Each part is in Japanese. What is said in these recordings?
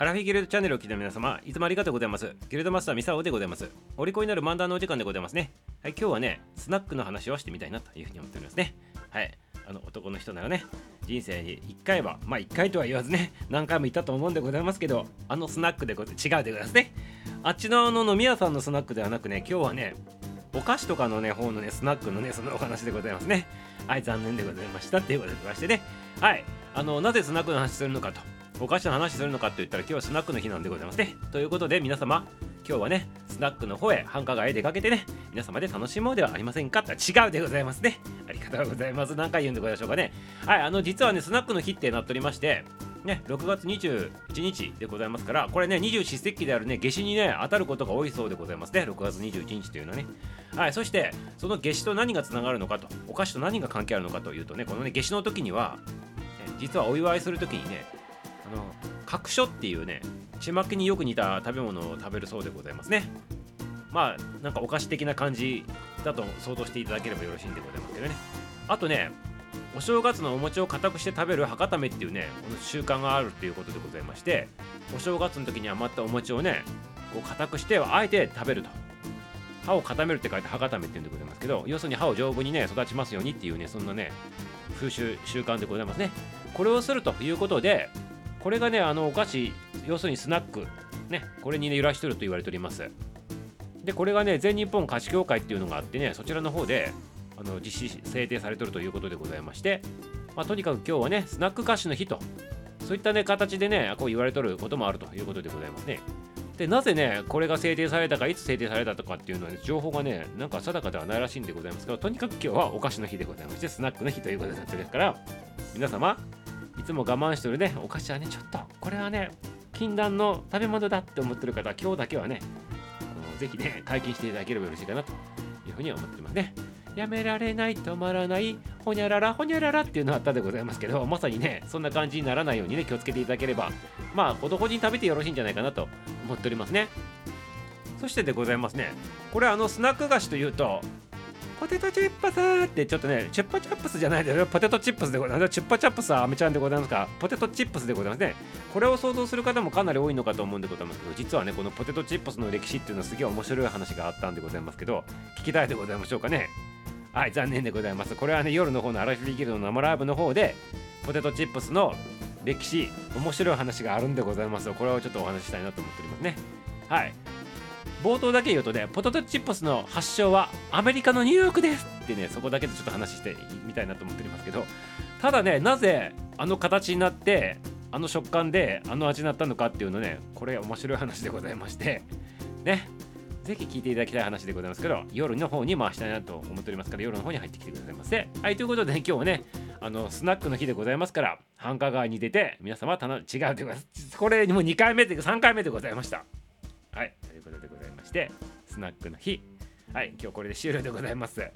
アラフィギルドチャンネルを聞いた皆様、いつもありがとうございます。ギルドマスターミサオでございます。お利口になる漫談のお時間でございますね。はい、今日はね、スナックの話をしてみたいなというふうに思っておりますね。はい、あの男の人ならね、人生に1回は、まあ1回とは言わずね、何回も行ったと思うんでございますけど、あのスナックでご違うでございますね。あっちのあの飲み屋さんのスナックではなくね、今日はね、お菓子とかのね、方のね、スナックのね、そのお話でございますね。はい、残念でございましたっていうことでございましてね。はい、あの、なぜスナックの話するのかと。お菓子の話するのかって言ったら今日はスナックの日なんでございますね。ということで皆様今日はねスナックの方へ繁華街へ出かけてね皆様で楽しもうではありませんか？って違うでございますね。ありがとうございます。何回言うんでございましょうかね。はいあの実はねスナックの日ってなっておりましてね、6月21日でございますから、これね、二十四節気であるね、夏至にね、当たることが多いそうでございますね、6月21日というのはね。はい、そして、その夏至と何がつながるのかと、お菓子と何が関係あるのかというとね、このね、夏至の時には、実はお祝いする時にね、あの角書っていうねちまきによく似た食べ物を食べるそうでございますね。まあなんかお菓子的な感じだと想像していただければよろしいんでございますけどね。あとねお正月のお餅を固くして食べる博多めっていうねこの習慣があるっていうことでございましてお正月の時に余ったお餅をねこう固くしてあえて食べると。歯を固めるって書いて博多めっていうんでございますけど要するに歯を丈夫にね育ちますようにっていうねそんなね風習習慣でございますね。これをするということでこれがねあのお菓子要するにスナック。ねこれにね揺らしてると言われております。でこれがね全日本菓子協会っていうのがあってねそちらの方であの実施制定されてるということでございまして、まあ、とにかく今日はねスナック菓子の日とそういったね形でねこう言われとることもあるということでございますね。でなぜねこれが制定されたかいつ制定されたとかっていうのは、ね、情報がねなんか定かではないらしいんでございますけどとにかく今日はお菓子の日でございましてスナックの日ということになってですから皆様つも我慢してるね。お菓子はねちょっとこれはね禁断の食べ物だって思ってる方は今日だけはねあのぜひね解禁していただければよろしいかなというふうに思ってますね。やめられない止まらないほにゃららほにゃららっていうのはあったでございますけどまさにねそんな感じにならないようにね気をつけていただければまあ男に食べてよろしいんじゃないかなと思っておりますね。そしてでございますね。これあのスナック菓子というとポテトチップスってちょっとね、チュッパチャップスじゃないですよ。ポテトチップスでございます。チュッパチャップスはアメちゃんでございますか？ポテトチップスでございますね。これを想像する方もかなり多いのかと思うんでございますけど、実はね、このポテトチップスの歴史っていうのはすげえ面白い話があったんでございますけど、聞きたいでございましょうかね？はい、残念でございます。これはね、夜の方のアラフィギルドの生ライブの方で、ポテトチップスの歴史、面白い話があるんでございますこれをちょっとお話ししたいなと思っておりますね。はい。冒頭だけ言うとね、ポテトチップスの発祥はアメリカのニューヨークですってね、そこだけでちょっと話してみたいなと思っておりますけど、ただね、なぜあの形になって、あの食感であの味になったのかっていうのね、これ面白い話でございまして、ね、ぜひ聞いていただきたい話でございますけど、夜の方に回したいなと思っておりますから、夜の方に入ってきてくださいませ。はい、ということで、ね、今日はね、あのスナックの日でございますから、繁華街に出て、皆様、たの違うというか、これにも2回目で、3回目でございました。はい、ということでございまして、スナックの日。はい、今日これで終了でございます。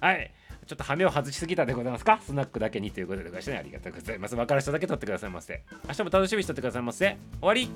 はい、ちょっと羽目を外しすぎたでございますか？スナックだけにということでございまして、ね、ありがとうございます。分かる人だけ撮ってくださいませ。明日も楽しみにしとってくださいませ。終わり